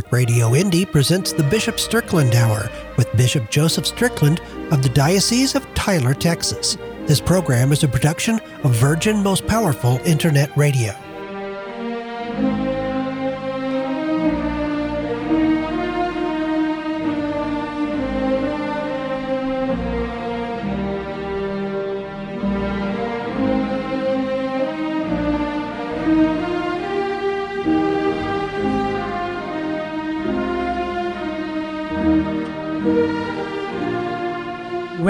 Catholic Radio Indy presents the Bishop Strickland Hour with Bishop Joseph Strickland of the Diocese of Tyler, Texas. This program is a production of Virgin Most Powerful Internet Radio.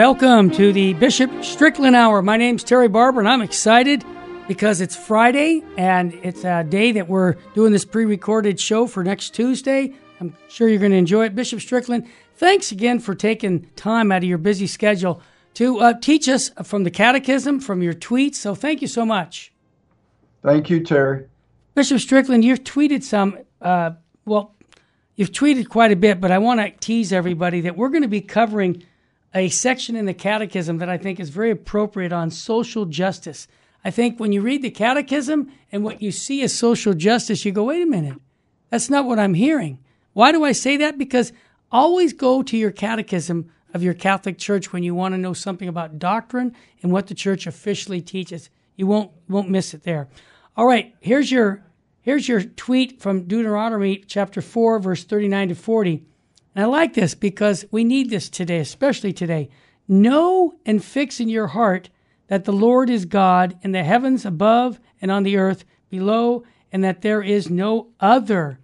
Welcome to the Bishop Strickland Hour. My name's Terry Barber, and I'm excited because it's Friday and it's a day that we're doing this pre recorded show for next Tuesday. I'm sure you're going to enjoy it. Bishop Strickland, thanks again for taking time out of your busy schedule to uh, teach us from the catechism, from your tweets. So thank you so much. Thank you, Terry. Bishop Strickland, you've tweeted some, uh, well, you've tweeted quite a bit, but I want to tease everybody that we're going to be covering a section in the Catechism that I think is very appropriate on social justice. I think when you read the Catechism and what you see as social justice, you go, wait a minute, that's not what I'm hearing. Why do I say that? Because always go to your Catechism of your Catholic Church when you want to know something about doctrine and what the Church officially teaches. You won't won't miss it there. All right, here's your here's your tweet from Deuteronomy chapter 4 verse 39 to 40. And I like this because we need this today, especially today. Know and fix in your heart that the Lord is God in the heavens above and on the earth below, and that there is no other.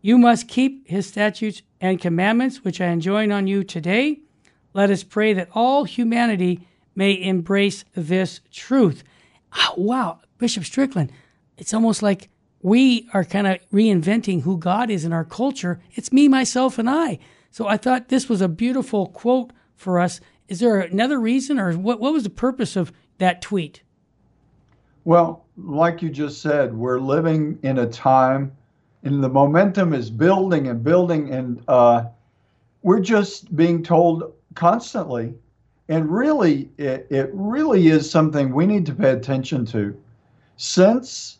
You must keep his statutes and commandments, which I enjoin on you today. Let us pray that all humanity may embrace this truth. Oh, wow, Bishop Strickland, it's almost like we are kind of reinventing who God is in our culture. It's me, myself, and I. So I thought this was a beautiful quote for us. Is there another reason, or what, what was the purpose of that tweet? Well, like you just said, we're living in a time, and the momentum is building and building, and uh, we're just being told constantly. And really, it, it really is something we need to pay attention to. Since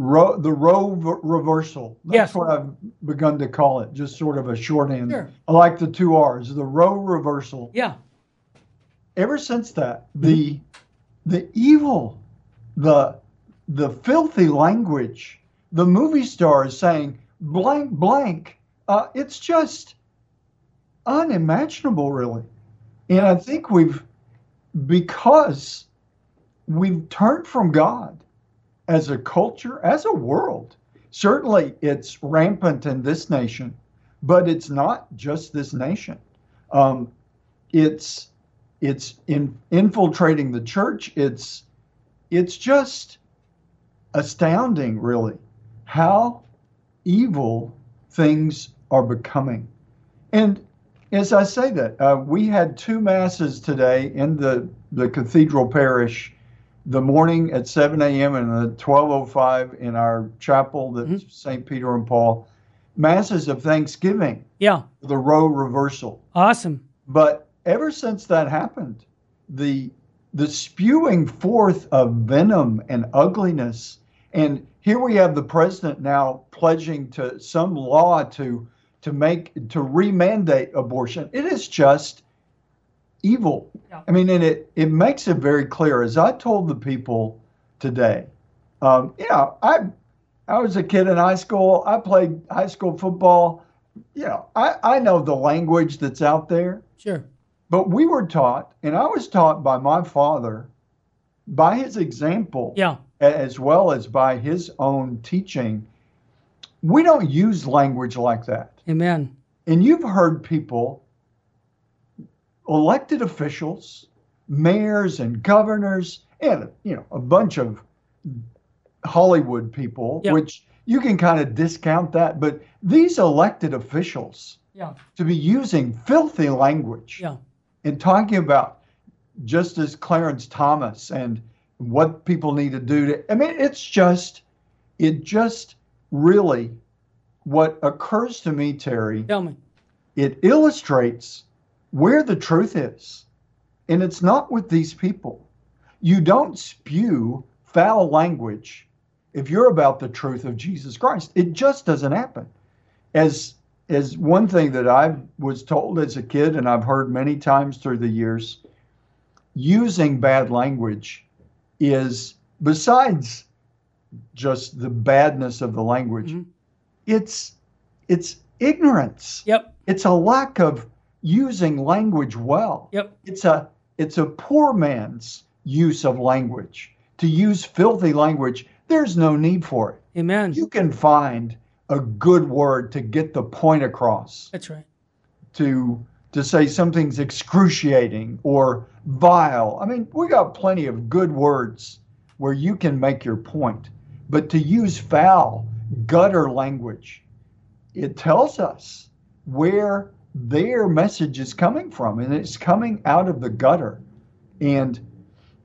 Roe, the Roe reversal. That's yes. what I've begun to call it, just sort of a shorthand. Sure. I like the two R's, the Roe reversal. Yeah. Ever since that, the the evil, the the filthy language, the movie stars saying blank blank, uh, it's just unimaginable, really. And I think we've because we've turned from God as a culture, as a world. Certainly, it's rampant in this nation, but it's not just this nation. Um, it's it's in, infiltrating the church. It's it's just astounding, really, how evil things are becoming. And as I say that, uh, we had two masses today in the the cathedral parish the morning at 7 a.m. and the 12:05 in our chapel, that's mm-hmm. St. Peter and Paul, masses of Thanksgiving. Yeah. The Roe reversal. Awesome. But ever since that happened, the the spewing forth of venom and ugliness, and here we have the president now pledging to some law to to make to remandate abortion. It is just evil. Yeah. I mean, and it, it makes it very clear. As I told the people today, um, you know, I I was a kid in high school. I played high school football. You know, I, I know the language that's out there. Sure. But we were taught, and I was taught by my father, by his example, yeah. as well as by his own teaching. We don't use language like that. Amen. And you've heard people elected officials, mayors and governors, and you know a bunch of Hollywood people, which you can kind of discount that, but these elected officials yeah. to be using filthy language yeah. and talking about Justice Clarence Thomas and what people need to do to I mean it's just it just really what occurs to me, Terry. Tell me. It illustrates where the truth is. And it's not with these people. You don't spew foul language if you're about the truth of Jesus Christ. It just doesn't happen. as as one thing that I was told as a kid, and I've heard many times through the years, using bad language is besides just the badness of the language, Mhm. it's it's ignorance. Yep. It's a lack of using language well. Yep. It's a it's a poor man's use of language. To use filthy language, there's no need for it. Amen. You can find a good word to get the point across That's right. to to say something's excruciating or vile. I mean, we got plenty of good words where you can make your point. But to use foul, gutter language, it tells us where their message is coming from, and it's coming out of the gutter. And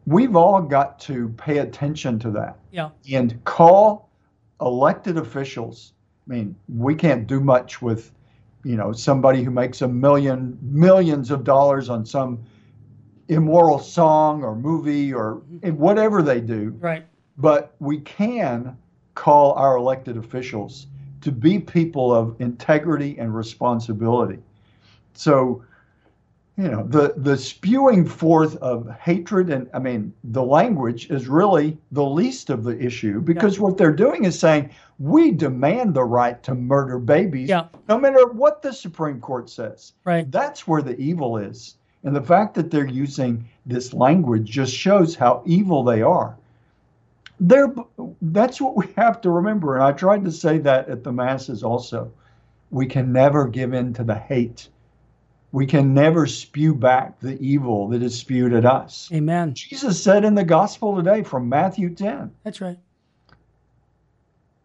we've all got to pay attention to that Yeah. and call elected officials. I mean, we can't do much with, you know, somebody who makes a million, millions of dollars on some immoral song or movie or mm-hmm. whatever they do. Right. But we can call our elected officials to be people of integrity and responsibility. So, you know, the, the spewing forth of hatred and, I mean, the language is really the least of the issue because what they're doing is saying, we demand the right to murder babies, Yeah. no matter what the Supreme Court says. Right. That's where the evil is. And the fact that they're using this language just shows how evil they are. They're, that's what we have to remember. And I tried to say that at the masses also. We can never give in to the hate. We can never spew back the evil that is spewed at us. Amen. Jesus said in the gospel today from Matthew 10 That's right.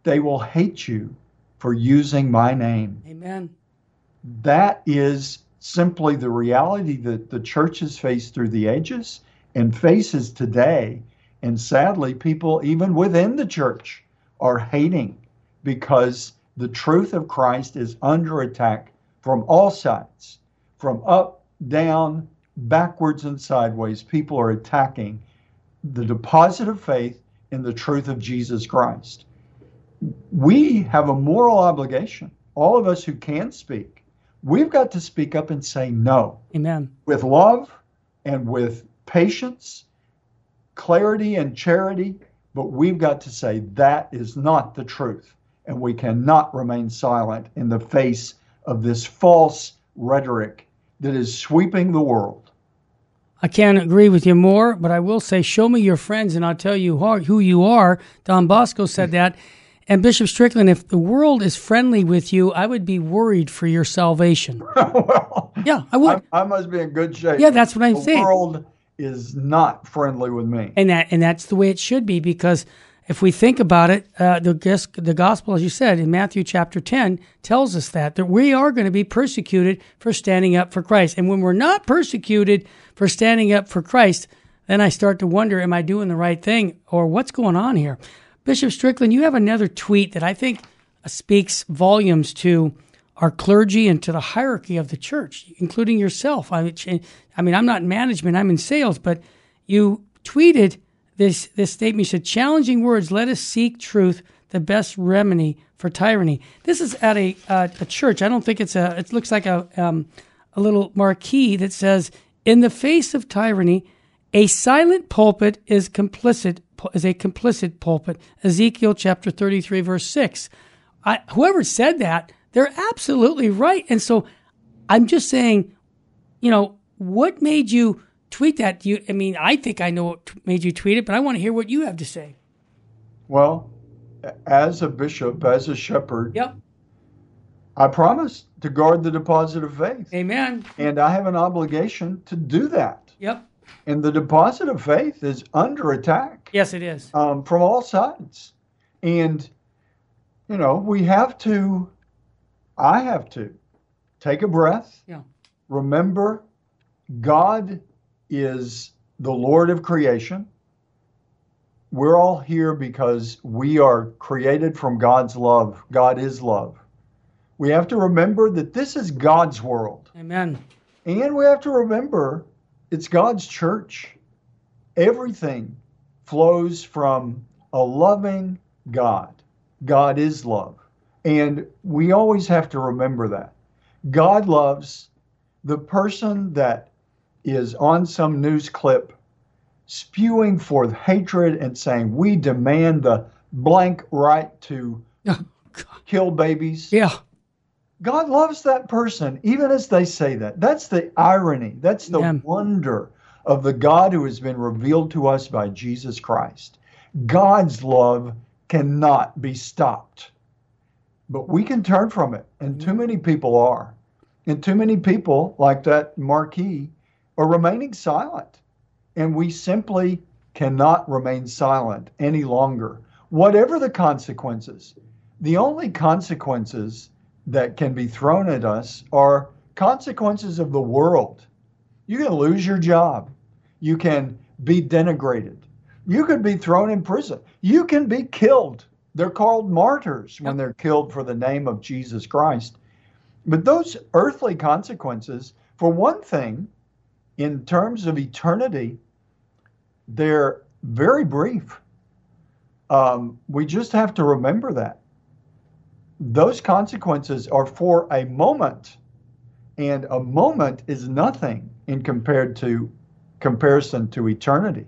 they will hate you for using my name. Amen. that is simply the reality that the church has faced through the ages and faces today. And sadly, people, even within the church, are hating because the truth of Christ is under attack from all sides, from up, down, backwards, and sideways. People are attacking the deposit of faith in the truth of Jesus Christ. We have a moral obligation, all of us who can speak, we've got to speak up and say no Amen. with love and with patience, clarity and charity, but we've got to say that is not the truth. And we cannot remain silent in the face of this false rhetoric that is sweeping the world. I can't agree with you more, but I will say, show me your friends and I'll tell you who you are. Don Bosco said mm. that. And Bishop Strickland, if the world is friendly with you, I would be worried for your salvation. well, Yeah, I would. I, I must be in good shape. Yeah, that's what I'm the saying. The world is not friendly with me. and that and that's the way it should be because if we think about it, uh, the the gospel, as you said in Matthew chapter ten, tells us that that we are going to be persecuted for standing up for Christ, and when we're not persecuted for standing up for Christ, then I start to wonder, am I doing the right thing or what's going on here? Bishop Strickland, you have another tweet that I think speaks volumes to our clergy and to the hierarchy of the church, including yourself. I mean, I'm not in management; I'm in sales. But you tweeted this this statement. Said, "Challenging words. Let us seek truth, the best remedy for tyranny." This is at a uh, a church. I don't think it's a. It looks like a um, a little marquee that says, "In the face of tyranny, a silent pulpit is complicit is a complicit pulpit." Ezekiel chapter 33 verse 6. I, whoever said that, they're absolutely right. And so I'm just saying, you know, what made you tweet that? You I mean, I think I know what made you tweet it, but I want to hear what you have to say. Well, as a bishop, as a shepherd, Yep. I promise to guard the deposit of faith. Amen. And I have an obligation to do that. Yep. And the deposit of faith is under attack Yes, it is. um, from all sides. And, you know, we have to, I have to take a breath. Yeah. Remember, God is the Lord of creation. We're all here because we are created from God's love. God is love. We have to remember that this is God's world. Amen. And we have to remember it's God's church. Everything flows from a loving God. God is love. And we always have to remember that. God loves the person that is on some news clip spewing forth hatred and saying, We demand the blank right to Oh, kill babies. Yeah. God loves that person, even as they say that. That's the irony. That's the Yeah. wonder of the God who has been revealed to us by Jesus Christ. God's love cannot be stopped. But we can turn from it, and too many people are. And too many people, like that marquee, are remaining silent. And we simply cannot remain silent any longer, whatever the consequences. The only consequences that can be thrown at us are consequences of the world. You can lose your job. You can be denigrated. You could be thrown in prison. You can be killed. They're called martyrs when they're killed for the name of Jesus Christ. But those earthly consequences, for one thing, in terms of eternity, they're very brief. Um, we just have to remember that. Those consequences are for a moment, and a moment is nothing in compared to comparison to eternity.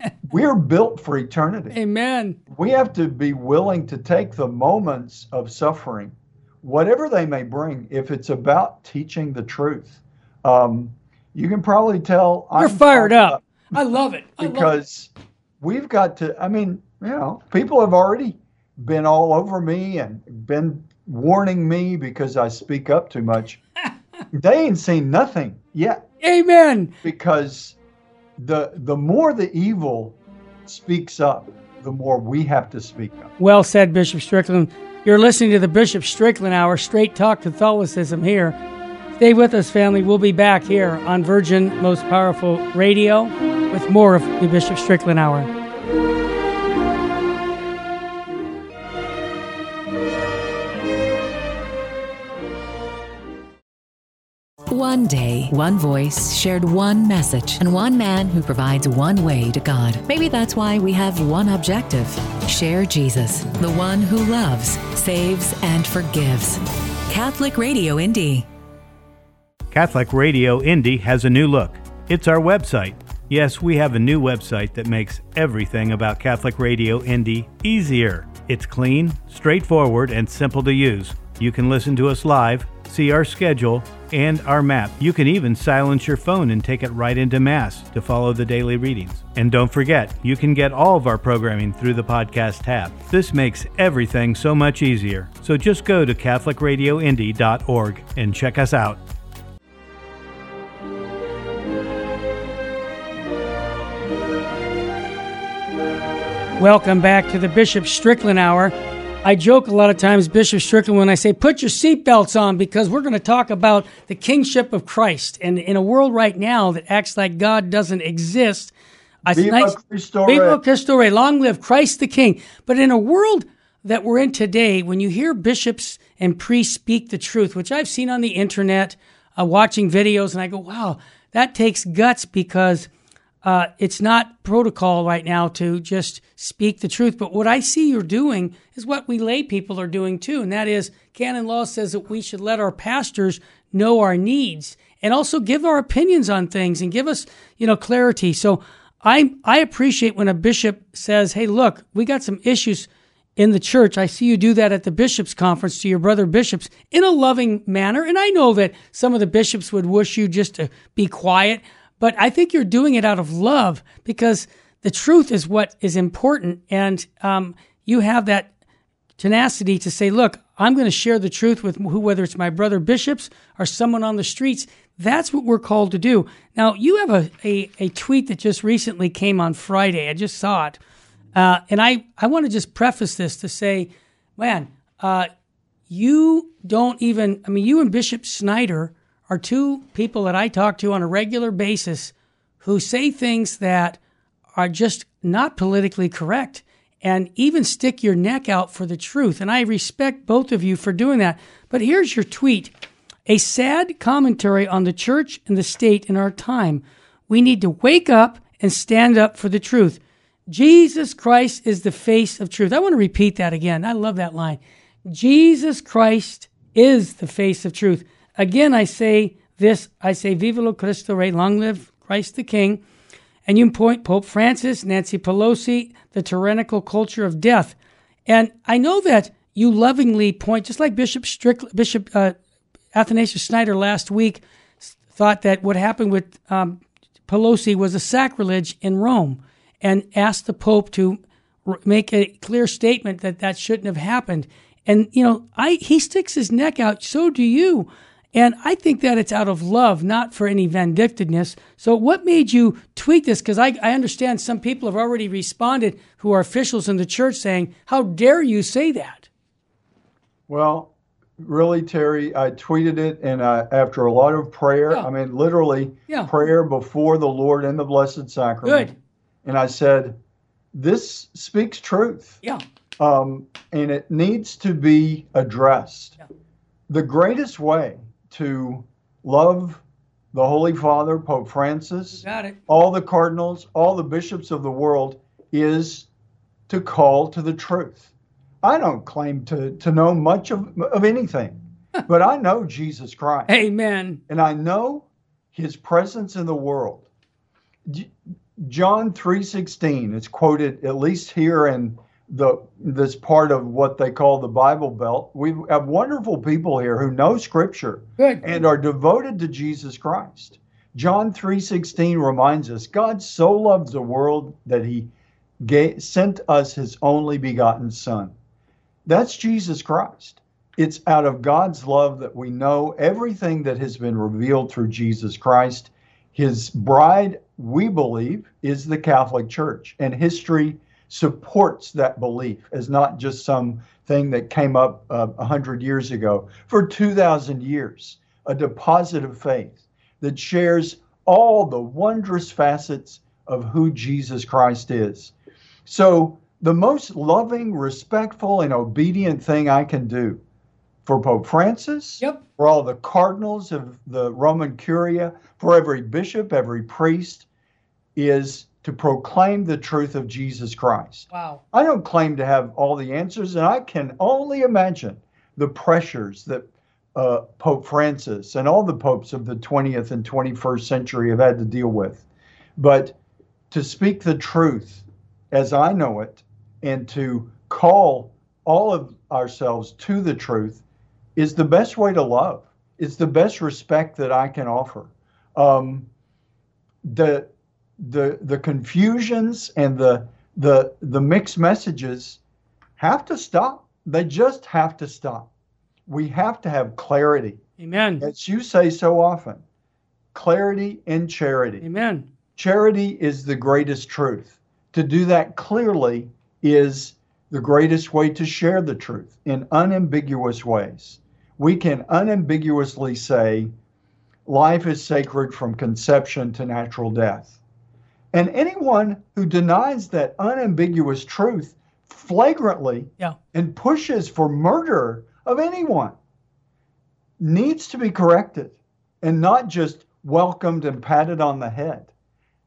We're built for eternity Amen. we have to be willing to take the moments of suffering, whatever they may bring, if it's about teaching the truth. Um, you can probably tell You're I'm fired up. I love it. I love it. because we've got to. I mean, you know, people have already been all over me and been warning me because I speak up too much. they ain't seen nothing yet Amen. because the the more the evil speaks up, the more we have to speak up. Well said, Bishop Strickland. You're listening to the Bishop Strickland Hour, straight talk Catholicism here. Stay with us, family. We'll be back here on Virgin Most Powerful Radio with more of the Bishop Strickland Hour. One day, one voice shared one message, and one man who provides one way to God. Maybe that's why we have one objective share Jesus, the one who loves, saves, and forgives. Catholic Radio Indy. Catholic Radio Indy has a new look. It's our website. Yes, we have a new website that makes everything about Catholic Radio Indy easier. It's clean, straightforward, and simple to use. You can listen to us live, see our schedule, and our map. You can even silence your phone and take it right into Mass to follow the daily readings. And don't forget, you can get all of our programming through the podcast tab. This makes everything so much easier. So just go to CatholicRadioIndy.org and check us out. Welcome back to the Bishop Strickland Hour. I joke a lot of times, Bishop Strickland, when I say put your seatbelts on because we're going to talk about the kingship of Christ. And in a world right now that acts like God doesn't exist, I Viva Cristo Viva. Cristo Rey, long live Christ the King. But in a world that we're in today, when you hear bishops and priests speak the truth, which I've seen on the internet, uh, watching videos, and I go, wow, that takes guts because uh, it's not protocol right now to just speak the truth. But what I see you're doing is what we lay people are doing too, and that is canon law says that we should let our pastors know our needs and also give our opinions on things and give us, you know, clarity. So I I appreciate when a bishop says, "Hey, look, we got some issues." in the church. I see you do that at the bishops' conference to your brother bishops in a loving manner. And I know that some of the bishops would wish you just to be quiet, but I think you're doing it out of love because the truth is what is important. And um, you have that tenacity to say, look, I'm going to share the truth with who, whether it's my brother bishops or someone on the streets. That's what we're called to do. Now, you have a, a, a tweet that just recently came on Friday. I just saw it. Uh, and I, I want to just preface this to say, man, uh, you don't even, I mean, you and Bishop Schneider are two people that I talk to on a regular basis who say things that are just not politically correct and even stick your neck out for the truth. And I respect both of you for doing that. But here's your tweet a sad commentary on the church and the state in our time. We need to wake up and stand up for the truth. Jesus Christ is the face of truth. I want to repeat that again. I love that line. Jesus Christ is the face of truth. Again, I say this I say, Viva lo Cristo Rey, long live Christ the King. And you point Pope Francis, Nancy Pelosi, the tyrannical culture of death. And I know that you lovingly point, just like Bishop Bishop uh, Athanasius Schneider last week thought that what happened with um, Pelosi was a sacrilege in Rome and asked the Pope to make a clear statement that that shouldn't have happened. And, you know, I, he sticks his neck out. So do you. And I think that it's out of love, not for any vindictiveness. So, what made you tweet this? Because I, I understand some people have already responded who are officials in the church saying, How dare you say that? Well, really, Terry, I tweeted it, and uh, after a lot of prayer, yeah. I mean, literally yeah. prayer before the Lord in the Blessed Sacrament. Good. And I said, This speaks truth. Yeah. Um, and it needs to be addressed. Yeah. The greatest way to love the Holy Father, Pope Francis, all the cardinals, all the bishops of the world, is to call to the truth. I don't claim to, to know much of, of anything, but I know Jesus Christ. Amen. And I know his presence in the world. John 3:16 is quoted at least here in the this part of what they call the Bible Belt. We have wonderful people here who know Scripture Good. and are devoted to Jesus Christ. John 3:16 reminds us God so loved the world that he gave, sent us his only begotten son. That's Jesus Christ. It's out of God's love that we know everything that has been revealed through Jesus Christ. His bride, we believe, is the Catholic Church, and history supports that belief as not just some thing that came up uh, 100 years ago. For 2,000 years, a deposit of faith that shares all the wondrous facets of who Jesus Christ is. So, the most loving, respectful, and obedient thing I can do for Pope Francis, yep. for all the cardinals of the Roman Curia, for every bishop, every priest, is to proclaim the truth of Jesus Christ. Wow. I don't claim to have all the answers, and I can only imagine the pressures that uh, Pope Francis and all the popes of the 20th and 21st century have had to deal with. But to speak the truth as I know it and to call all of ourselves to the truth is the best way to love. It's the best respect that I can offer. Um, the the the confusions and the the the mixed messages have to stop. They just have to stop. We have to have clarity. Amen. As you say so often, clarity and charity. Amen. Charity is the greatest truth. To do that clearly is the greatest way to share the truth in unambiguous ways. We can unambiguously say, life is sacred from conception to natural death. And anyone who denies that unambiguous truth flagrantly yeah. and pushes for murder of anyone needs to be corrected and not just welcomed and patted on the head.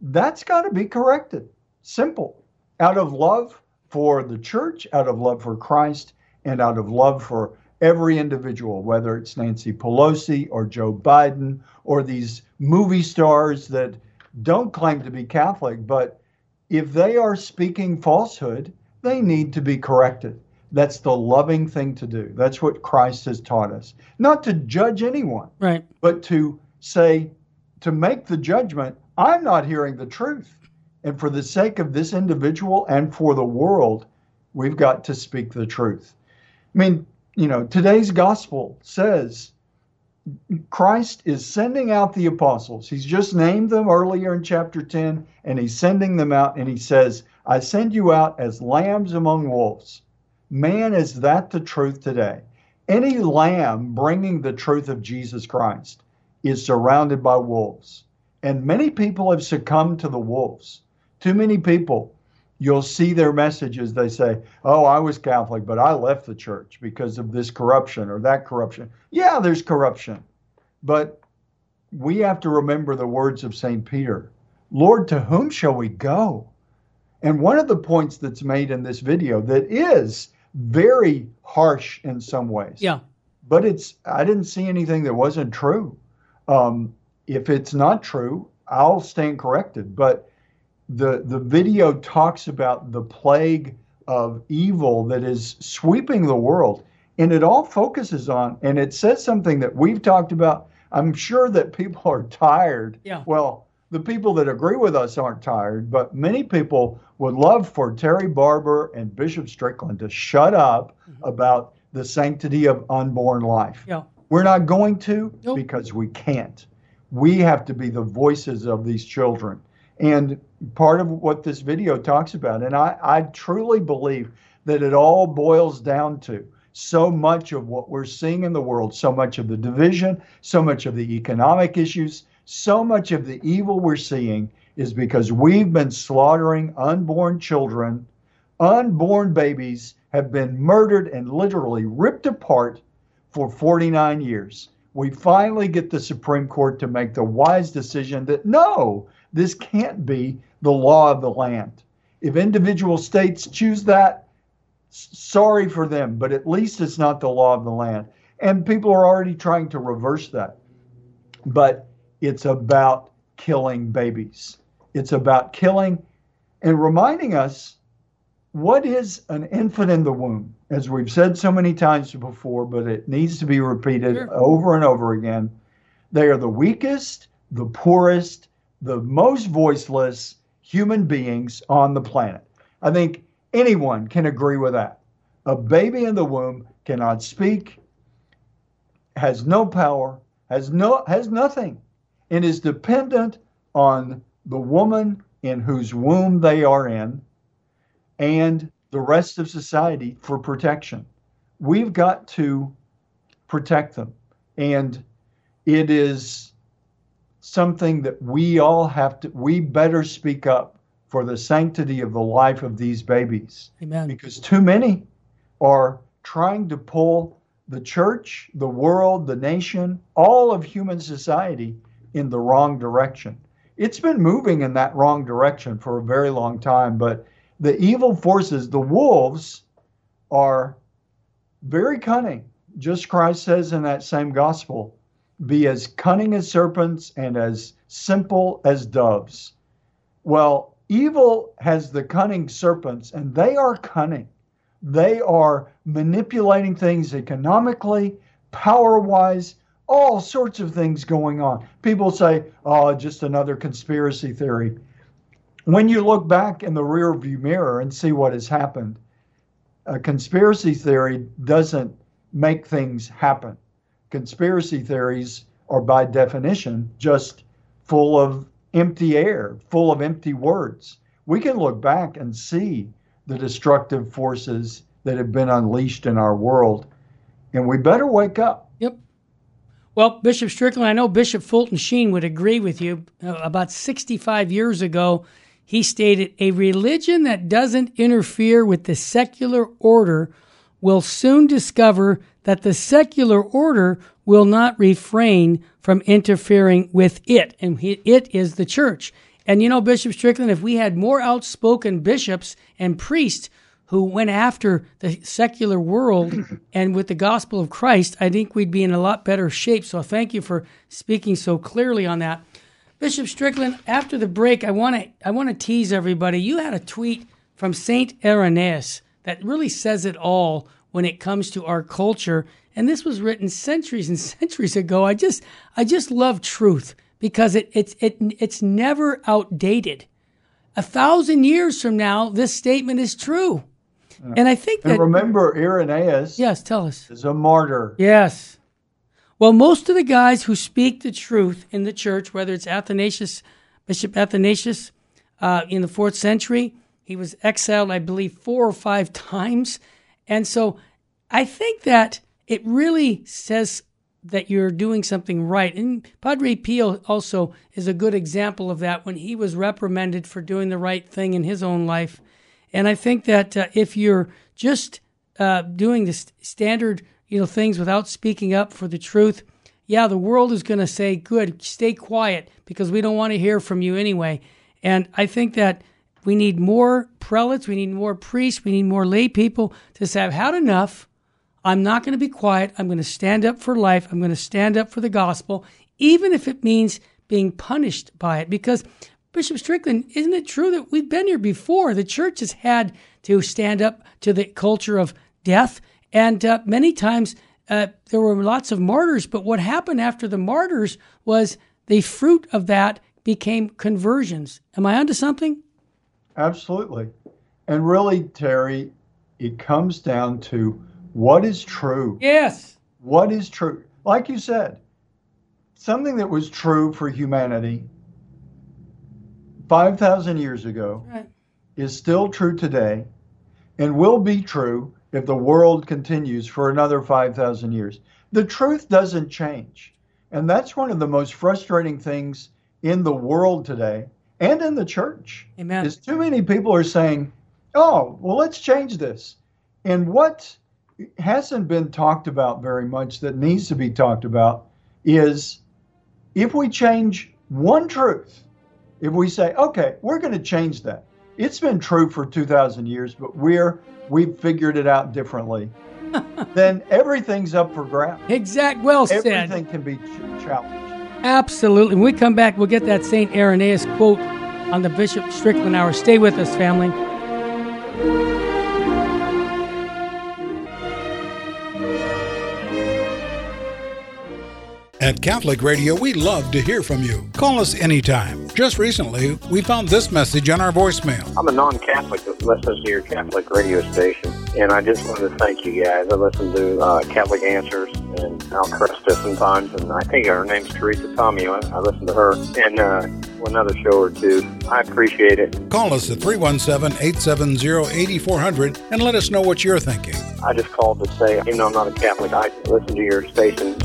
That's got to be corrected. Simple. Out of love for the church, out of love for Christ, and out of love for every individual, whether it's Nancy Pelosi or Joe Biden or these movie stars that don't claim to be Catholic, but if they are speaking falsehood, they need to be corrected. That's the loving thing to do. That's what Christ has taught us. Not to judge anyone, right, but to say, to make the judgment, I'm not hearing the truth. And for the sake of this individual and for the world, we've got to speak the truth. I mean, you know, today's gospel says Christ is sending out the apostles. He's just named them earlier in chapter 10, and he's sending them out, and he says, I send you out as lambs among wolves. Man, is that the truth today? Any lamb bringing the truth of Jesus Christ is surrounded by wolves. And many people have succumbed to the wolves. Too many people, you'll see their messages. They say, Oh, I was Catholic, but I left the church because of this corruption or that corruption. Yeah, there's corruption. But we have to remember the words of St. Peter Lord, to whom shall we go? And one of the points that's made in this video that is very harsh in some ways. Yeah. But it's I didn't see anything that wasn't true. Um, if it's not true, I'll stand corrected. But the the video talks about the plague of evil that is sweeping the world, and it all focuses on and it says something that we've talked about. I'm sure that people are tired. Yeah. Well, the people that agree with us aren't tired, but many people would love for Terry Barber and Bishop Strickland to shut up Mm-hmm. about the sanctity of unborn life. Yeah. We're not going to Nope. because we can't. We have to be the voices of these children. And part of what this video talks about, and I, I truly believe that it all boils down to so much of what we're seeing in the world, so much of the division, so much of the economic issues, so much of the evil we're seeing is because we've been slaughtering unborn children. Unborn babies have been murdered and literally ripped apart for 49 years. We finally get the Supreme Court to make the wise decision that no, this can't be the law of the land. If individual states choose that, sorry for them, but at least it's not the law of the land. And people are already trying to reverse that. But it's about killing babies. It's about killing and reminding us what is an infant in the womb? As we've said so many times before, but it needs to be repeated Sure. over and over again. They are the weakest, the poorest, the most voiceless human beings on the planet. I think anyone can agree with that. A baby in the womb cannot speak, has no power, has no has nothing, and is dependent on the woman in whose womb they are in and the rest of society for protection. We've got to protect them. And it is something that we all have to, we better speak up for the sanctity of the life of these babies Amen. because too many are trying to pull the church, the world, the nation, all of human society in the wrong direction. It's been moving in that wrong direction for a very long time, but the evil forces, the wolves, are very cunning. Just Christ says in that same gospel be as cunning as serpents and as simple as doves. Well, evil has the cunning serpents, and they are cunning. They are manipulating things economically, power wise, all sorts of things going on. People say, oh, just another conspiracy theory. When you look back in the rear view mirror and see what has happened, a conspiracy theory doesn't make things happen. Conspiracy theories are, by definition, just full of empty air, full of empty words. We can look back and see the destructive forces that have been unleashed in our world, and we better wake up. Yep. Well, Bishop Strickland, I know Bishop Fulton Sheen would agree with you. Uh, about 65 years ago, he stated a religion that doesn't interfere with the secular order will soon discover that the secular order will not refrain from interfering with it. And it is the church. And you know, Bishop Strickland, if we had more outspoken bishops and priests who went after the secular world and with the gospel of Christ, I think we'd be in a lot better shape. So thank you for speaking so clearly on that. Bishop Strickland, after the break, I want to I want to tease everybody. You had a tweet from Saint Irenaeus that really says it all when it comes to our culture, and this was written centuries and centuries ago. I just I just love truth because it it's it it's never outdated. A thousand years from now, this statement is true, and I think And that remember, Irenaeus yes, tell us. is a martyr. Yes. Well, most of the guys who speak the truth in the church, whether it's Athanasius, Bishop Athanasius uh, in the fourth century, he was exiled, I believe, four or five times. And so I think that it really says that you're doing something right. And Padre Pio also is a good example of that when he was reprimanded for doing the right thing in his own life. And I think that uh, if you're just uh, doing the st- standard, you know, things without speaking up for the truth, yeah, the world is going to say, "Good, stay quiet," because we don't want to hear from you anyway. And I think that we need more prelates, we need more priests, we need more lay people to say, I've had enough. I'm not going to be quiet. I'm going to stand up for life. I'm going to stand up for the gospel, even if it means being punished by it. Because, Bishop Strickland, isn't it true that we've been here before? The church has had to stand up to the culture of death. And uh, many times uh, there were lots of martyrs. But what happened after the martyrs was the fruit of that became conversions. Am I onto something? Absolutely. And really, Terry, it comes down to what is true. Yes. What is true? Like you said, something that was true for humanity 5,000 years ago Right. is still true today and will be true if the world continues for another 5,000 years. The truth doesn't change. And that's one of the most frustrating things in the world today and in the church. Amen. Is too many people are saying, "Oh, well let's change this." And what hasn't been talked about very much that needs to be talked about is if we change one truth, if we say, "Okay, we're going to change that." It's been true for 2000 years, but we're we've figured it out differently. then everything's up for grabs. Exact. Well said. Everything can be ch- challenged. Absolutely. When we come back, we'll get that St. Irenaeus quote on the Bishop Strickland Hour. Stay with us, family. At Catholic Radio, we love to hear from you. Call us anytime. Just recently, we found this message on our voicemail. I'm a non-Catholic that listens to your Catholic radio station, and I just wanted to thank you guys. I listen to uh, Catholic Answers and Al Kresta sometimes, and I think her name's Teresa Tomeo. I, I listen to her, and uh, another show or two. I appreciate it. Call us at 317 870 8400 and let us know what you're thinking. I just called to say, even though I'm not a Catholic, I listen to your station.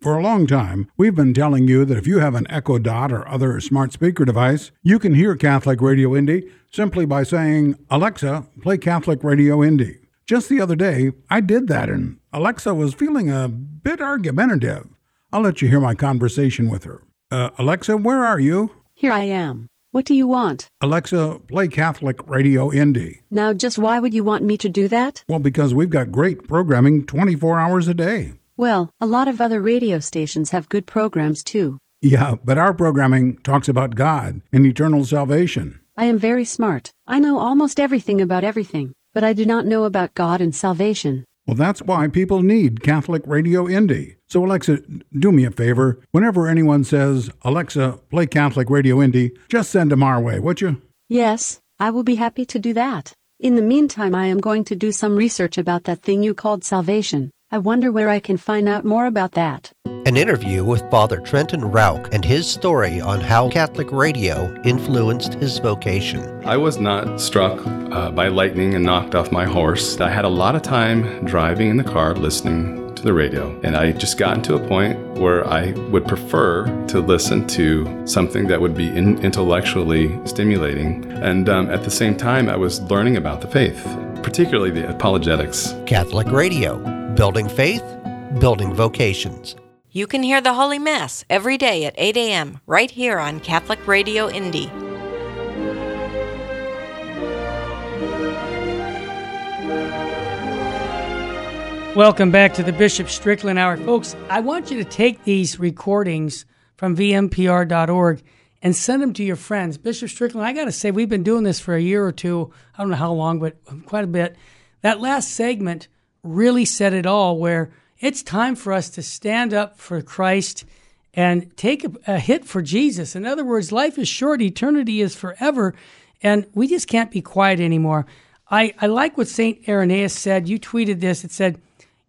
For a long time, we've been telling you that if you have an Echo Dot or other smart speaker device, you can hear Catholic Radio Indy simply by saying, Alexa, play Catholic Radio Indy. Just the other day, I did that, and Alexa was feeling a bit argumentative. I'll let you hear my conversation with her. Uh, Alexa, where are you? Here I am. What do you want? Alexa, play Catholic Radio Indy. Now, just why would you want me to do that? Well, because we've got great programming 24 hours a day. Well, a lot of other radio stations have good programs too. Yeah, but our programming talks about God and eternal salvation. I am very smart. I know almost everything about everything, but I do not know about God and salvation. Well, that's why people need Catholic Radio Indy. So, Alexa, do me a favor. Whenever anyone says, Alexa, play Catholic Radio Indy, just send them our way, would you? Yes, I will be happy to do that. In the meantime, I am going to do some research about that thing you called salvation. I wonder where I can find out more about that. An interview with Father Trenton Rauch and his story on how Catholic radio influenced his vocation. I was not struck uh, by lightning and knocked off my horse. I had a lot of time driving in the car listening to the radio, and I just gotten to a point where I would prefer to listen to something that would be in- intellectually stimulating. And um, at the same time, I was learning about the faith, particularly the apologetics. Catholic radio, building faith, building vocations. You can hear the Holy Mass every day at 8 a.m. right here on Catholic Radio Indy. Welcome back to the Bishop Strickland Hour. Folks, I want you to take these recordings from vmpr.org and send them to your friends. Bishop Strickland, I got to say, we've been doing this for a year or two. I don't know how long, but quite a bit. That last segment really said it all, where it's time for us to stand up for Christ and take a, a hit for Jesus. In other words, life is short, eternity is forever, and we just can't be quiet anymore. I, I like what St. Irenaeus said. You tweeted this. It said,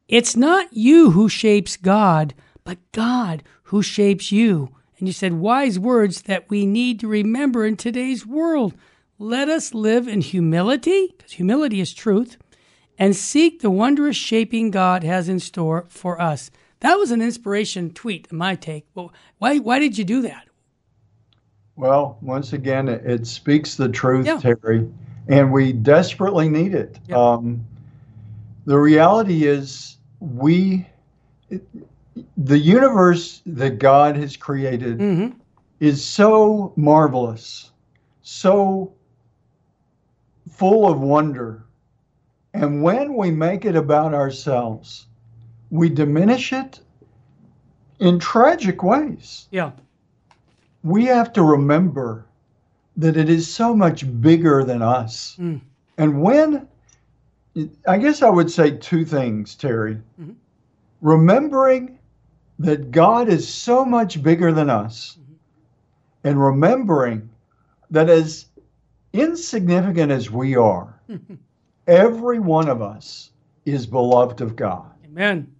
It's not you who shapes God, but God who shapes you. And you said, Wise words that we need to remember in today's world. Let us live in humility, because humility is truth, and seek the wondrous shaping God has in store for us. That was an inspiration tweet, my take. Well, why, why did you do that? Well, once again, it, it speaks the truth, Yeah. Terry, and we desperately need it. Yeah. Um, the reality is, we, it, the universe that God has created Mm-hmm. is so marvelous so full of wonder. And when we make it about ourselves, we diminish it in tragic ways. Yeah. We have to remember that it is so much bigger than us. Mm. And when, I guess I would say two things, Terry. Mhm. Remembering that God is so much bigger than us, and remembering that as insignificant as we are, every one of us is beloved of God. Amen.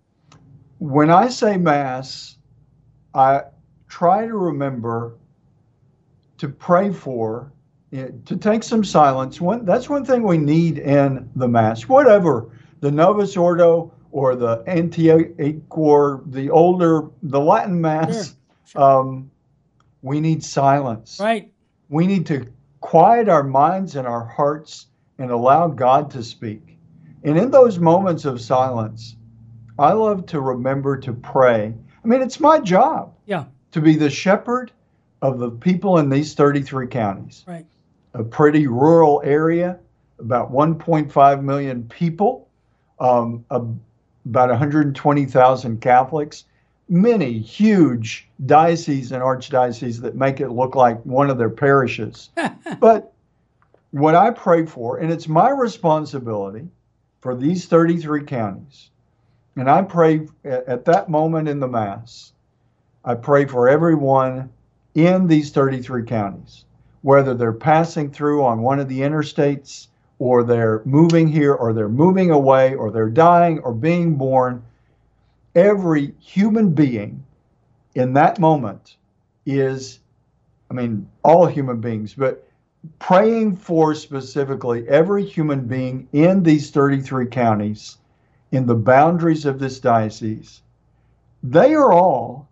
When I say Mass, I try to remember to pray for, eh, to take some silence. One, that's one thing we need in the Mass, whatever the Novus Ordo or the Antioch the older, the Latin Mass. Um, we need silence. Right. We need to quiet our minds and our hearts and allow God to speak. And in those moments of silence, I love to remember to pray. I mean, it's my job Yeah. to be the shepherd of the people in these 33 counties. Right. A pretty rural area, about 1.5 million people, um, ab- about 120,000 Catholics, many huge dioceses and archdioceses that make it look like one of their parishes. but what I pray for, and it's my responsibility for these 33 counties, and I pray at, at that moment in the Mass, I pray for everyone in these 33 counties, whether they're passing through on one of the interstates, or they're moving here, or they're moving away, or they're dying, or being born. Every human being in that moment is, I mean, all human beings, but praying for specifically every human being in these 33 counties, in the boundaries of this diocese, they are all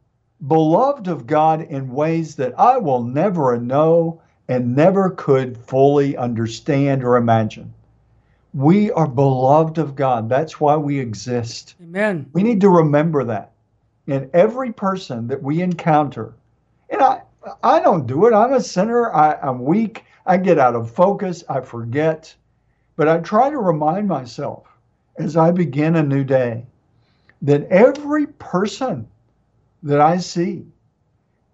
beloved of God in ways that I will never know and never could fully understand or imagine. We are beloved of God. That's why we exist. Amen. We need to remember that. And every person that we encounter, and I, I don't do it. I'm a sinner. I, I'm weak. I get out of focus. I forget. But I try to remind myself as I begin a new day that every person that I see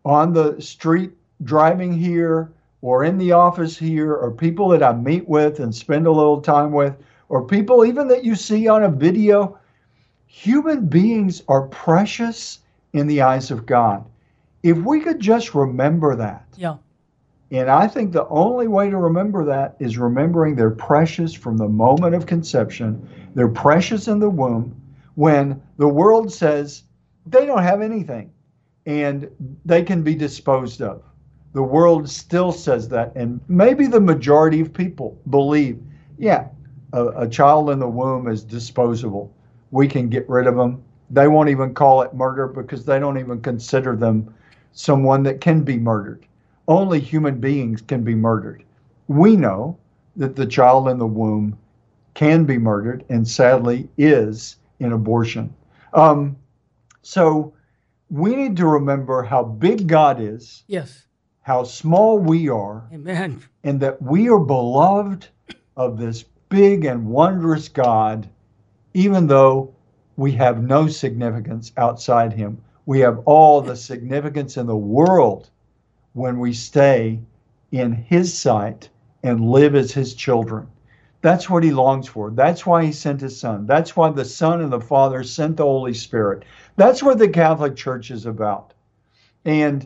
on the street driving here or in the office here or people that I meet with and spend a little time with or people even that you see on a video human beings are precious in the eyes of God. If we could just remember that. Yeah. And I think the only way to remember that is remembering they're precious from the moment of conception. They're precious in the womb when the world says they don't have anything and they can be disposed of. The world still says that. And maybe the majority of people believe, yeah, a, a child in the womb is disposable. We can get rid of them. They won't even call it murder because they don't even consider them someone that can be murdered. Only human beings can be murdered. We know that the child in the womb can be murdered and sadly is in abortion. Um, so we need to remember how big God is, Yes. how small we are, Amen. and that we are beloved of this big and wondrous God, even though we have no significance outside Him. We have all the significance in the world when we stay in His sight and live as His children. That's what He longs for. That's why He sent His Son. That's why the Son and the Father sent the Holy Spirit. That's what the Catholic Church is about. And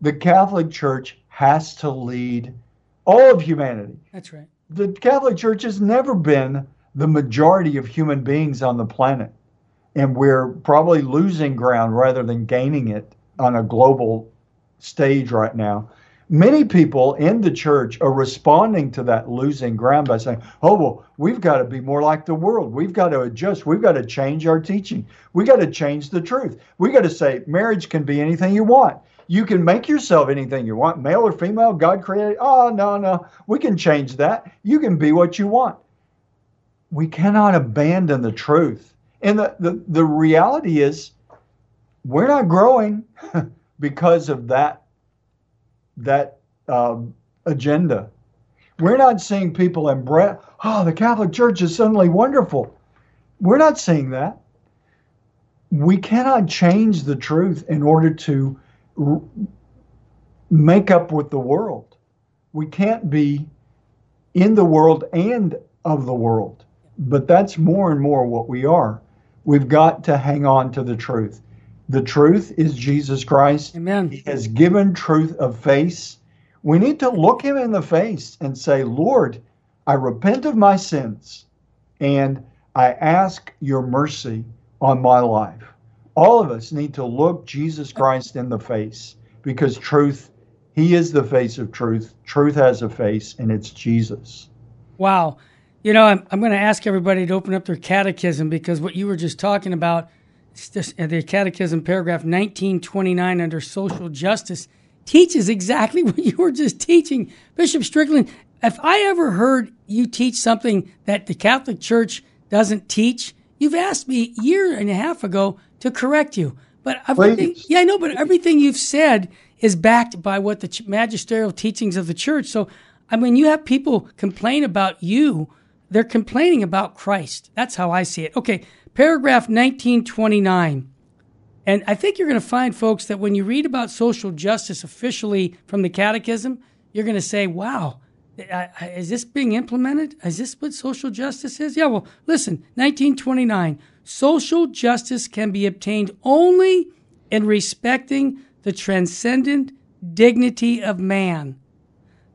the Catholic Church has to lead all of humanity. That's right. The Catholic Church has never been the majority of human beings on the planet. And we're probably losing ground rather than gaining it on a global stage right now. Many people in the church are responding to that losing ground by saying, oh, well, we've got to be more like the world. We've got to adjust. We've got to change our teaching. We got to change the truth. We got to say marriage can be anything you want. You can make yourself anything you want, male or female, God created. Oh, no, no. We can change that. You can be what you want. We cannot abandon the truth. And the, the, the reality is, we're not growing because of that that um, agenda. We're not seeing people in embrace, oh, the Catholic Church is suddenly wonderful. We're not seeing that. We cannot change the truth in order to r- make up with the world. We can't be in the world and of the world. But that's more and more what we are. We've got to hang on to the truth. The truth is Jesus Christ. Amen. He has given truth a face. We need to look him in the face and say, Lord, I repent of my sins and I ask your mercy on my life. All of us need to look Jesus Christ in the face because truth, he is the face of truth. Truth has a face and it's Jesus. Wow. You know, I'm, I'm going to ask everybody to open up their catechism because what you were just talking about, the catechism paragraph 1929 under social justice teaches exactly what you were just teaching. Bishop Strickland, if I ever heard you teach something that the Catholic Church doesn't teach, you've asked me a year and a half ago to correct you. But everything, Please. yeah, I know, but everything you've said is backed by what the magisterial teachings of the church. So, I mean, you have people complain about you, they're complaining about Christ. That's how I see it. Okay, paragraph 1929. And I think you're going to find, folks, that when you read about social justice officially from the Catechism, you're going to say, wow, is this being implemented? Is this what social justice is? Yeah, well, listen, 1929. Social justice can be obtained only in respecting the transcendent dignity of man.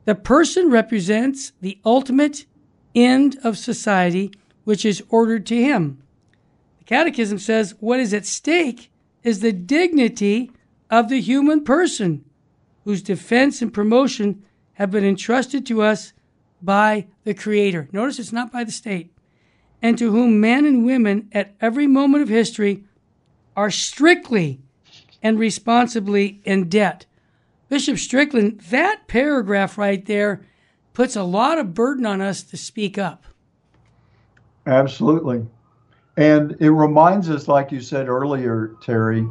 The person represents the ultimate end of society, which is ordered to him. The Catechism says what is at stake is the dignity of the human person, whose defense and promotion have been entrusted to us by the Creator. Notice it's not by the state. And to whom men and women at every moment of history are strictly and responsibly in debt. Bishop Strickland, that paragraph right there puts a lot of burden on us to speak up. Absolutely. And it reminds us, like you said earlier, Terry,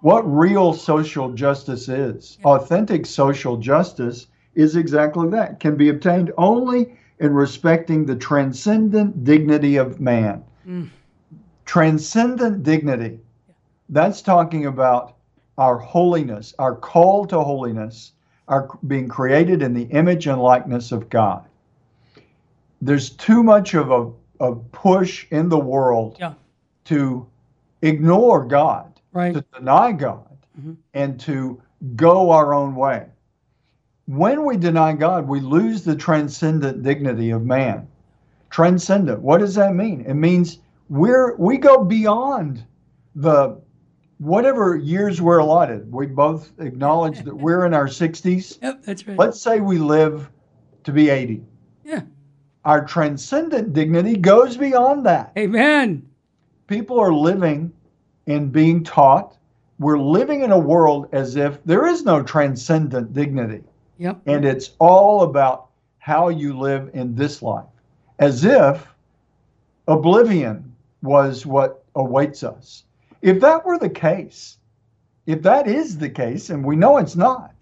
what real social justice is. Authentic social justice is exactly that, can be obtained only in respecting the transcendent dignity of man. Mm. Transcendent dignity. That's talking about our holiness, our call to holiness, our being created in the image and likeness of God. There's too much of a, a push in the world Yeah. to ignore God, Right. to deny God, mm-hmm. and to go our own way. When we deny God, we lose the transcendent dignity of man. Transcendent. What does that mean? It means we're we go beyond the whatever years we're allotted. We both acknowledge that we're in our 60s. Yep, that's right. Let's say we live to be 80. Yeah. Our transcendent dignity goes beyond that. Amen. People are living and being taught. We're living in a world as if there is no transcendent dignity. Yep. And it's all about how you live in this life, as if oblivion was what awaits us. If that were the case, if that is the case, and we know it's not,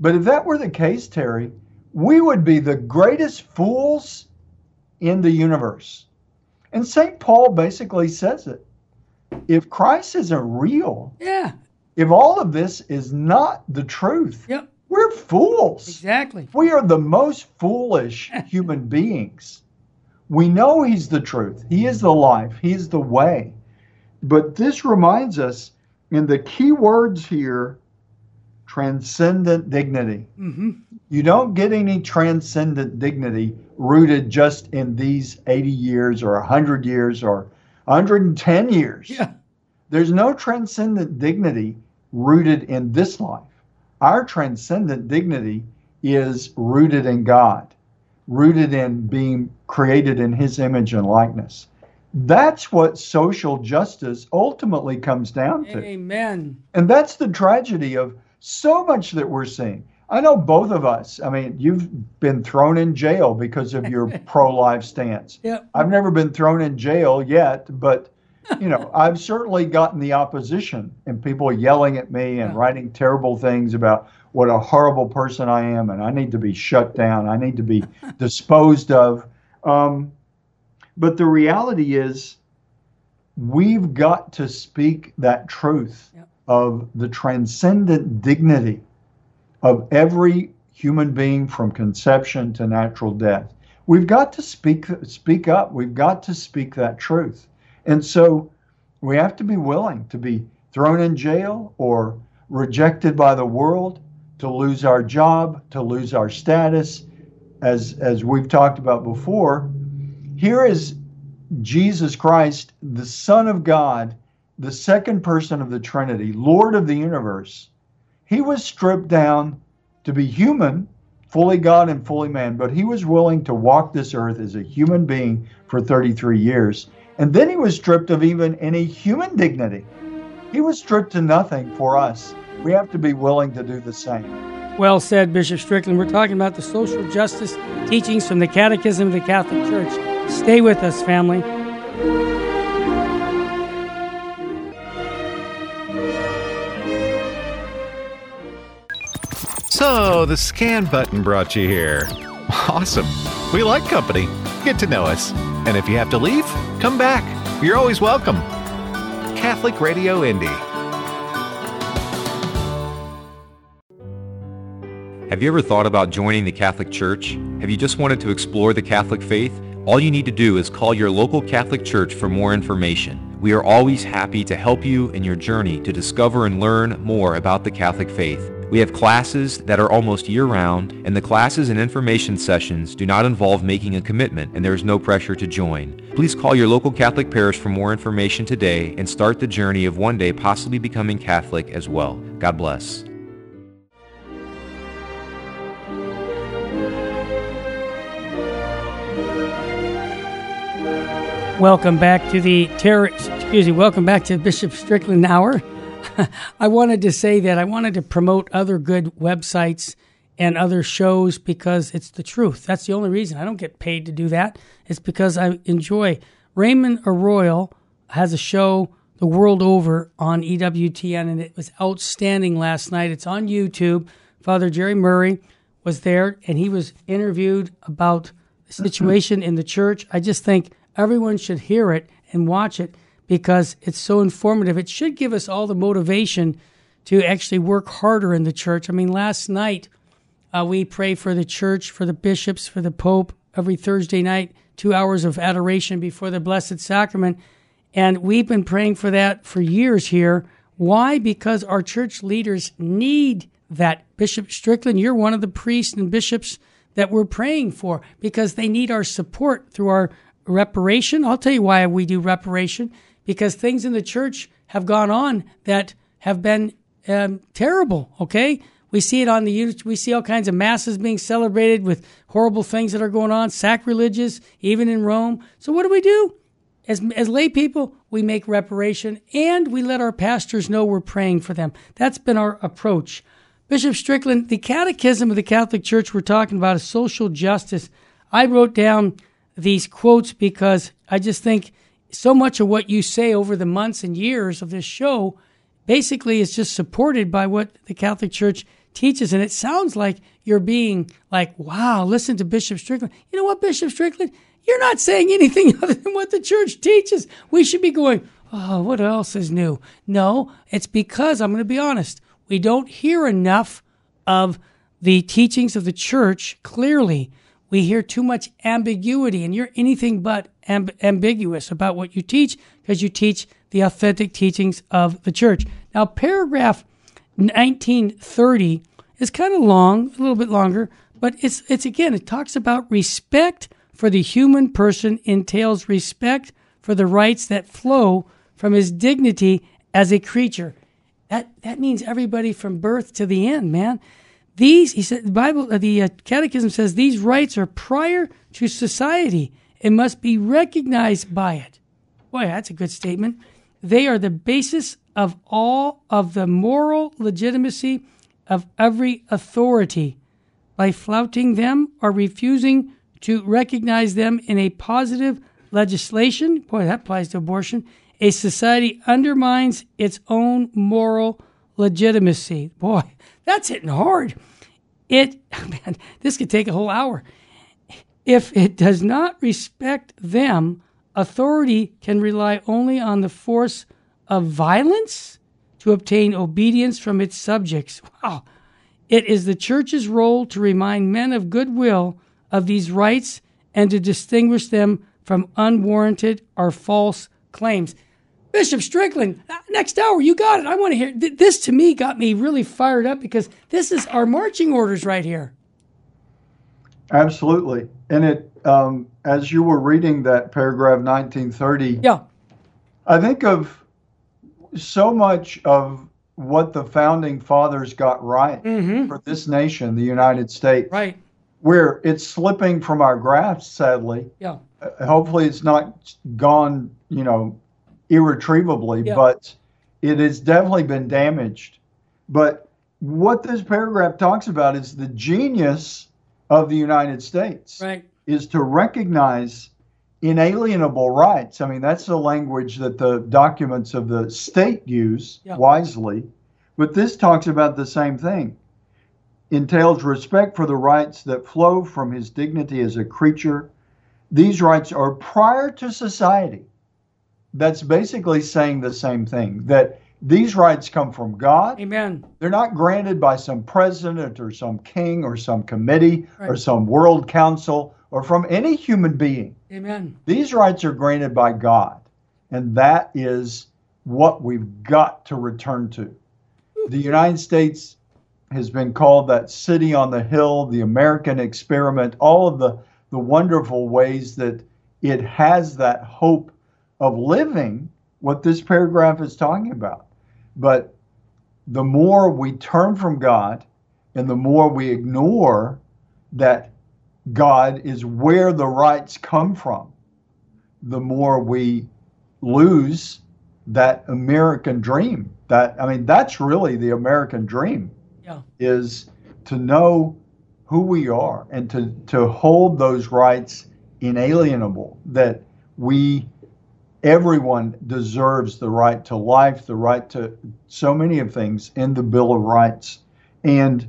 but if that were the case, Terry, we would be the greatest fools in the universe. And St. Paul basically says it. If Christ isn't real, Yeah. if all of this is not the truth, Yep. we're fools. Exactly. We are the most foolish human beings. We know He's the truth, He is the life, He is the way. But this reminds us, in the key words here, transcendent dignity. hmm You don't get any transcendent dignity rooted just in these 80 years or 100 years or 110 years. Yeah. There's no transcendent dignity rooted in this life. Our transcendent dignity is rooted in God, rooted in being created in His image and likeness. That's what social justice ultimately comes down to. Amen. And that's the tragedy of so much that we're seeing. I know both of us. I mean, you've been thrown in jail because of your pro life stance. Yep. I've never been thrown in jail yet, but you know, I've certainly gotten the opposition and people yelling at me and writing terrible things about what a horrible person I am and I need to be shut down. I need to be disposed of. Um, but the reality is, we've got to speak that truth Yep. of the transcendent dignity of every human being from conception to natural death. We've got to speak speak up. We've got to speak that truth. And so we have to be willing to be thrown in jail or rejected by the world, to lose our job, to lose our status. As, as we've talked about before, here is Jesus Christ, the Son of God, the second person of the Trinity, Lord of the universe. He was stripped down to be human, fully God and fully man, but he was willing to walk this earth as a human being for 33 years. And then he was stripped of even any human dignity. He was stripped to nothing for us. We have to be willing to do the same. Well said, Bishop Strickland. We're talking about the social justice teachings from the Catechism of the Catholic Church. Stay with us, family. The scan button brought you here. Awesome. We like company. Get to know us. And if you have to leave, come back. You're always welcome. Catholic Radio Indy. Have you ever thought about joining the Catholic Church? Have you just wanted to explore the Catholic faith? All you need to do is call your local Catholic Church for more information. We are always happy to help you in your journey to discover and learn more about the Catholic faith. We have classes that are almost year-round, and the classes and information sessions do not involve making a commitment, and there is no pressure to join. Please call your local Catholic parish for more information today and start the journey of one day possibly becoming Catholic as well. God bless. Welcome back to the terror. Excuse me. Welcome back to Bishop Strickland Hour. I wanted to say that I wanted to promote other good websites and other shows because it's the truth. That's the only reason I don't get paid to do that. It's because I enjoy. Raymond Arroyo has a show the world over on EWTN, and it was outstanding last night. It's on YouTube. Father Jerry Murray was there, and he was interviewed about the situation in the church. I just think everyone should hear it and watch it because it's so informative. It should give us all the motivation to actually work harder in the church. I mean, last night uh, we pray for the church, for the bishops, for the Pope every Thursday night, two hours of adoration before the Blessed Sacrament. And we've been praying for that for years here. Why? Because our church leaders need that. Bishop Strickland, you're one of the priests and bishops that we're praying for because they need our support through our reparation. I'll tell you why we do reparation because things in the church have gone on that have been um, terrible. Okay, we see it on the we see all kinds of masses being celebrated with horrible things that are going on, sacrilegious, even in Rome. So what do we do? As, as lay people, we make reparation and we let our pastors know we're praying for them. That's been our approach. Bishop Strickland, the Catechism of the Catholic Church we're talking about is social justice. I wrote down these quotes because I just think so much of what you say over the months and years of this show basically is just supported by what the Catholic Church teaches. And it sounds like you're being like, wow, listen to Bishop Strickland. You know what, Bishop Strickland? You're not saying anything other than what the church teaches. We should be going, oh, what else is new? No, it's because, I'm going to be honest, we don't hear enough of the teachings of the church clearly. We hear too much ambiguity, and you're anything but amb- ambiguous about what you teach because you teach the authentic teachings of the church. Now, paragraph 1930 is kind of long, a little bit longer, but it's it's again it talks about respect for the human person entails respect for the rights that flow from his dignity as a creature. That that means everybody from birth to the end, man. These he said the Bible uh, the uh, Catechism says these rights are prior to society and must be recognized by it. Boy, that's a good statement. They are the basis of all of the moral legitimacy of every authority. By flouting them or refusing to recognize them in a positive legislation, boy, that applies to abortion, a society undermines its own moral legitimacy. Boy, that's hitting hard. It, man, this could take a whole hour. If it does not respect them, authority can rely only on the force of violence to obtain obedience from its subjects. Wow. It is the church's role to remind men of goodwill of these rights and to distinguish them from unwarranted or false claims. Bishop Strickland, uh, next hour, you got it. I want to hear this. To me, got me really fired up because this is our marching orders right here. Absolutely, and it um, as you were reading that paragraph 1930. Yeah, I think of so much of what the founding fathers got right mm-hmm. for this nation, the United States. Right. Where it's slipping from our grasp, sadly. Yeah. Uh, hopefully, it's not gone, you know, irretrievably, Yeah. but it has definitely been damaged. But what this paragraph talks about is the genius of the United States Right. is to recognize inalienable rights. I mean, that's the language that the documents of the state use Yeah. wisely. But this talks about the same thing. Entails respect for the rights that flow from his dignity as a creature. These rights are prior to society. That's basically saying the same thing that these rights come from God. Amen. They're not granted by some president or some king or some committee or some world council or from any human being. Amen. These rights are granted by God. And that is what we've got to return to. The United States has been called that city on the hill, the American experiment, all of the, the wonderful ways that it has that hope of living what this paragraph is talking about. But the more we turn from God and the more we ignore that God is where the rights come from, the more we lose that American dream. That I mean, that's really the American dream Yeah. is to know who we are and to, to hold those rights inalienable that we everyone deserves the right to life the right to so many of things in the bill of rights and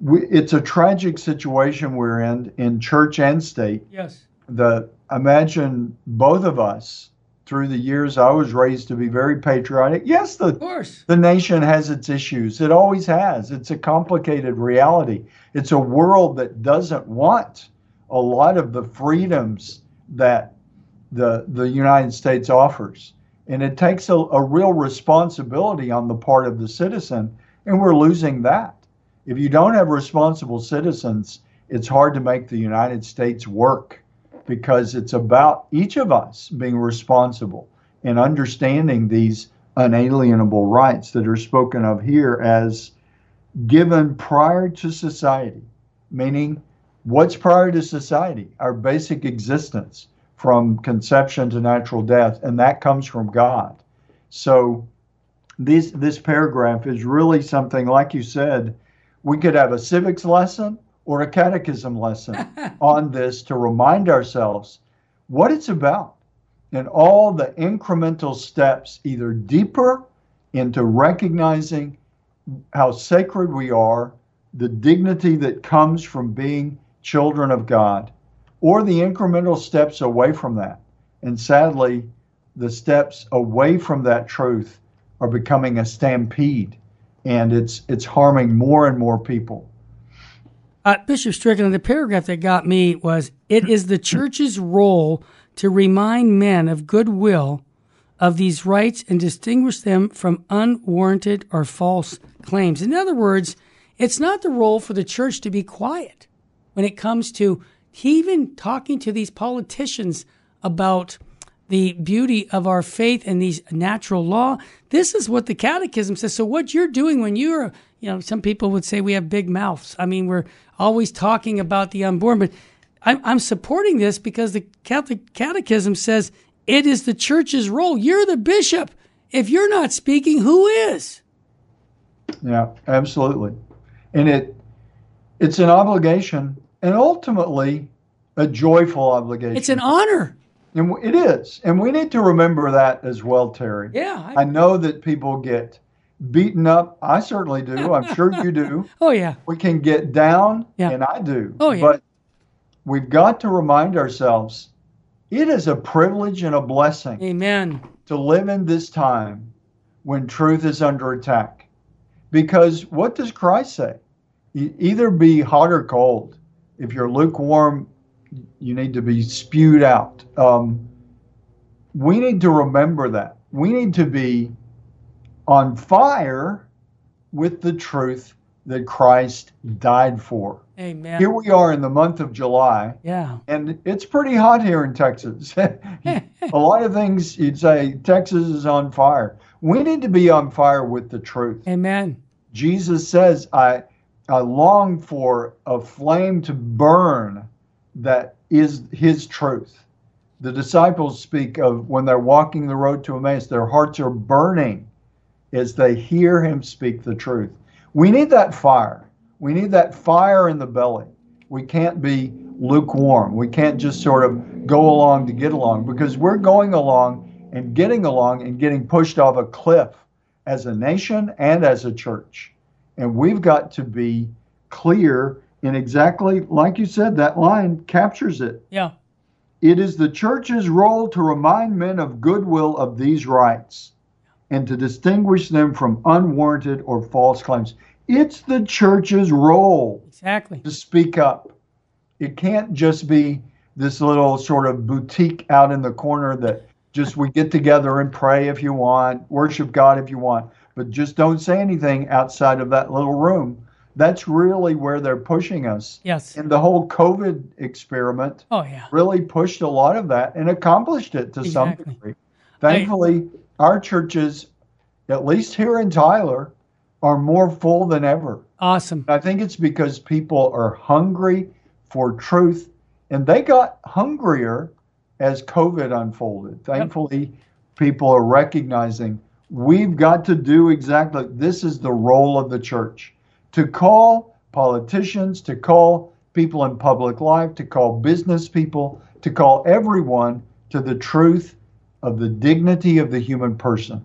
we, it's a tragic situation we're in in church and state Yes. the imagine both of us through the years I was raised to be very patriotic. Yes, the Of course. the nation has its issues. It always has. It's a complicated reality. It's a world that doesn't want a lot of the freedoms that the the United States offers. And it takes a, a real responsibility on the part of the citizen, and we're losing that. If you don't have responsible citizens, it's hard to make the United States work because it's about each of us being responsible and understanding these unalienable rights that are spoken of here as given prior to society, meaning what's prior to society? Our basic existence from conception to natural death, and that comes from God. So this this paragraph is really something like you said, we could have a civics lesson or a catechism lesson on this to remind ourselves what it's about and all the incremental steps either deeper into recognizing how sacred we are, the dignity that comes from being children of God, or the incremental steps away from that. And sadly, the steps away from that truth are becoming a stampede and it's it's harming more and more people. Uh, Bishop Strickland, the paragraph that got me was It is the church's role to remind men of goodwill of these rights and distinguish them from unwarranted or false claims. In other words, it's not the role for the church to be quiet when it comes to even talking to these politicians about the beauty of our faith and these natural law. This is what the catechism says. So what you're doing when you're, you know, some people would say we have big mouths. I mean, we're always talking about the unborn, but I'm, I'm supporting this because the Catholic catechism says it is the church's role. You're the bishop. If you're not speaking, who is? Yeah, absolutely. And it it's an obligation and ultimately a joyful obligation. It's an honor. And it is. And we need to remember that as well, Terry. Yeah. I, I know that people get beaten up. I certainly do. I'm sure you do. Oh, yeah. We can get down, yeah. and I do. Oh, yeah. But we've got to remind ourselves it is a privilege and a blessing. Amen. To live in this time when truth is under attack. Because what does Christ say? either be hot or cold. If you're lukewarm, you need to be spewed out. Um, we need to remember that. We need to be on fire with the truth that Christ died for. Amen. Here we are in the month of July. Yeah. And it's pretty hot here in Texas. a lot of things you'd say Texas is on fire. We need to be on fire with the truth. Amen. Jesus says, I I long for a flame to burn that is his truth. The disciples speak of when they're walking the road to Emmaus, their hearts are burning as they hear him speak the truth. We need that fire. We need that fire in the belly. We can't be lukewarm. We can't just sort of go along to get along because we're going along and getting along and getting pushed off a cliff as a nation and as a church. And we've got to be clear in exactly, like you said, that line captures it. Yeah. It is the church's role to remind men of goodwill of these rights and to distinguish them from unwarranted or false claims. It's the church's role exactly to speak up. It can't just be this little sort of boutique out in the corner that just we get together and pray if you want, worship God if you want, but just don't say anything outside of that little room. That's really where they're pushing us. Yes. And the whole COVID experiment oh, yeah. really pushed a lot of that and accomplished it to exactly. some degree. Thankfully, I, our churches, at least here in Tyler, are more full than ever. Awesome. I think it's because people are hungry for truth and they got hungrier as COVID unfolded. Thankfully, yep. people are recognizing we've got to do exactly this is the role of the church to call politicians, to call people in public life, to call business people, to call everyone to the truth of the dignity of the human person.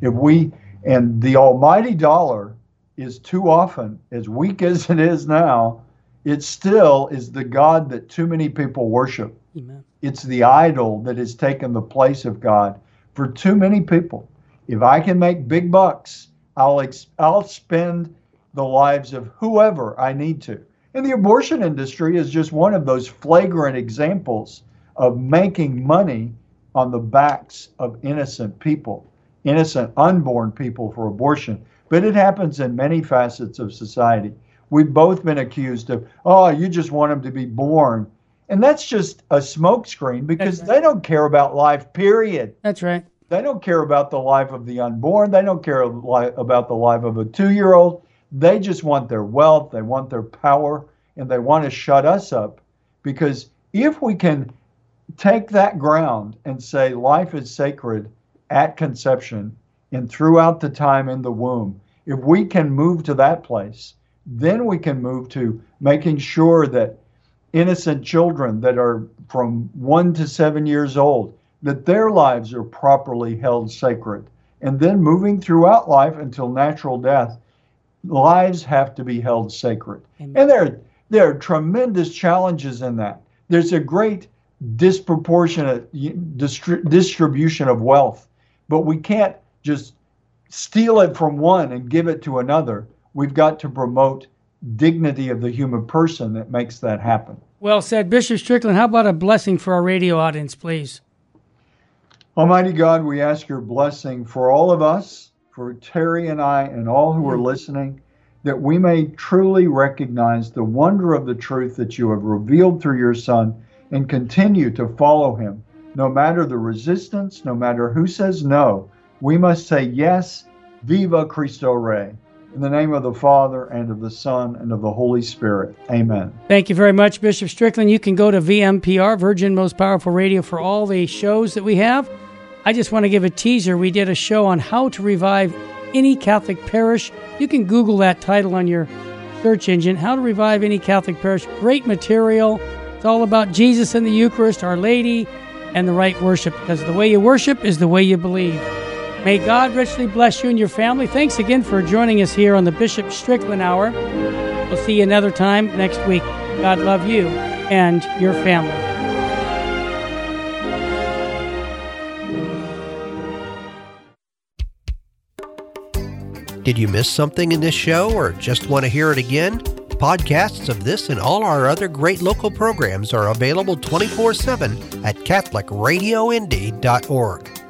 If we and the almighty dollar is too often as weak as it is now, it still is the God that too many people worship. Amen. It's the idol that has taken the place of God for too many people. If I can make big bucks, I'll ex- I'll spend the lives of whoever I need to. And the abortion industry is just one of those flagrant examples of making money on the backs of innocent people, innocent unborn people for abortion. But it happens in many facets of society. We've both been accused of, oh, you just want them to be born. And that's just a smokescreen because right. they don't care about life, period. That's right. They don't care about the life of the unborn. They don't care about the life of a two year old. They just want their wealth, they want their power, and they want to shut us up. Because if we can take that ground and say life is sacred at conception and throughout the time in the womb, if we can move to that place, then we can move to making sure that innocent children that are from one to seven years old, that their lives are properly held sacred. And then moving throughout life until natural death lives have to be held sacred. Amen. And there, there are tremendous challenges in that. There's a great disproportionate distri- distribution of wealth, but we can't just steal it from one and give it to another. We've got to promote dignity of the human person that makes that happen. Well said. Bishop Strickland, how about a blessing for our radio audience, please? Almighty God, we ask your blessing for all of us for Terry and I and all who are mm. listening that we may truly recognize the wonder of the truth that you have revealed through your Son and continue to follow him. No matter the resistance, no matter who says no, we must say yes, Viva Cristo Rey. In the name of the Father, and of the Son, and of the Holy Spirit. Amen. Thank you very much, Bishop Strickland. You can go to VMPR, Virgin Most Powerful Radio, for all the shows that we have. I just want to give a teaser. We did a show on how to revive any Catholic parish. You can Google that title on your search engine How to Revive Any Catholic Parish. Great material. It's all about Jesus and the Eucharist, Our Lady, and the right worship because the way you worship is the way you believe. May God richly bless you and your family. Thanks again for joining us here on the Bishop Strickland Hour. We'll see you another time next week. God love you and your family. Did you miss something in this show or just want to hear it again? Podcasts of this and all our other great local programs are available 24 7 at CatholicRadioIndy.org.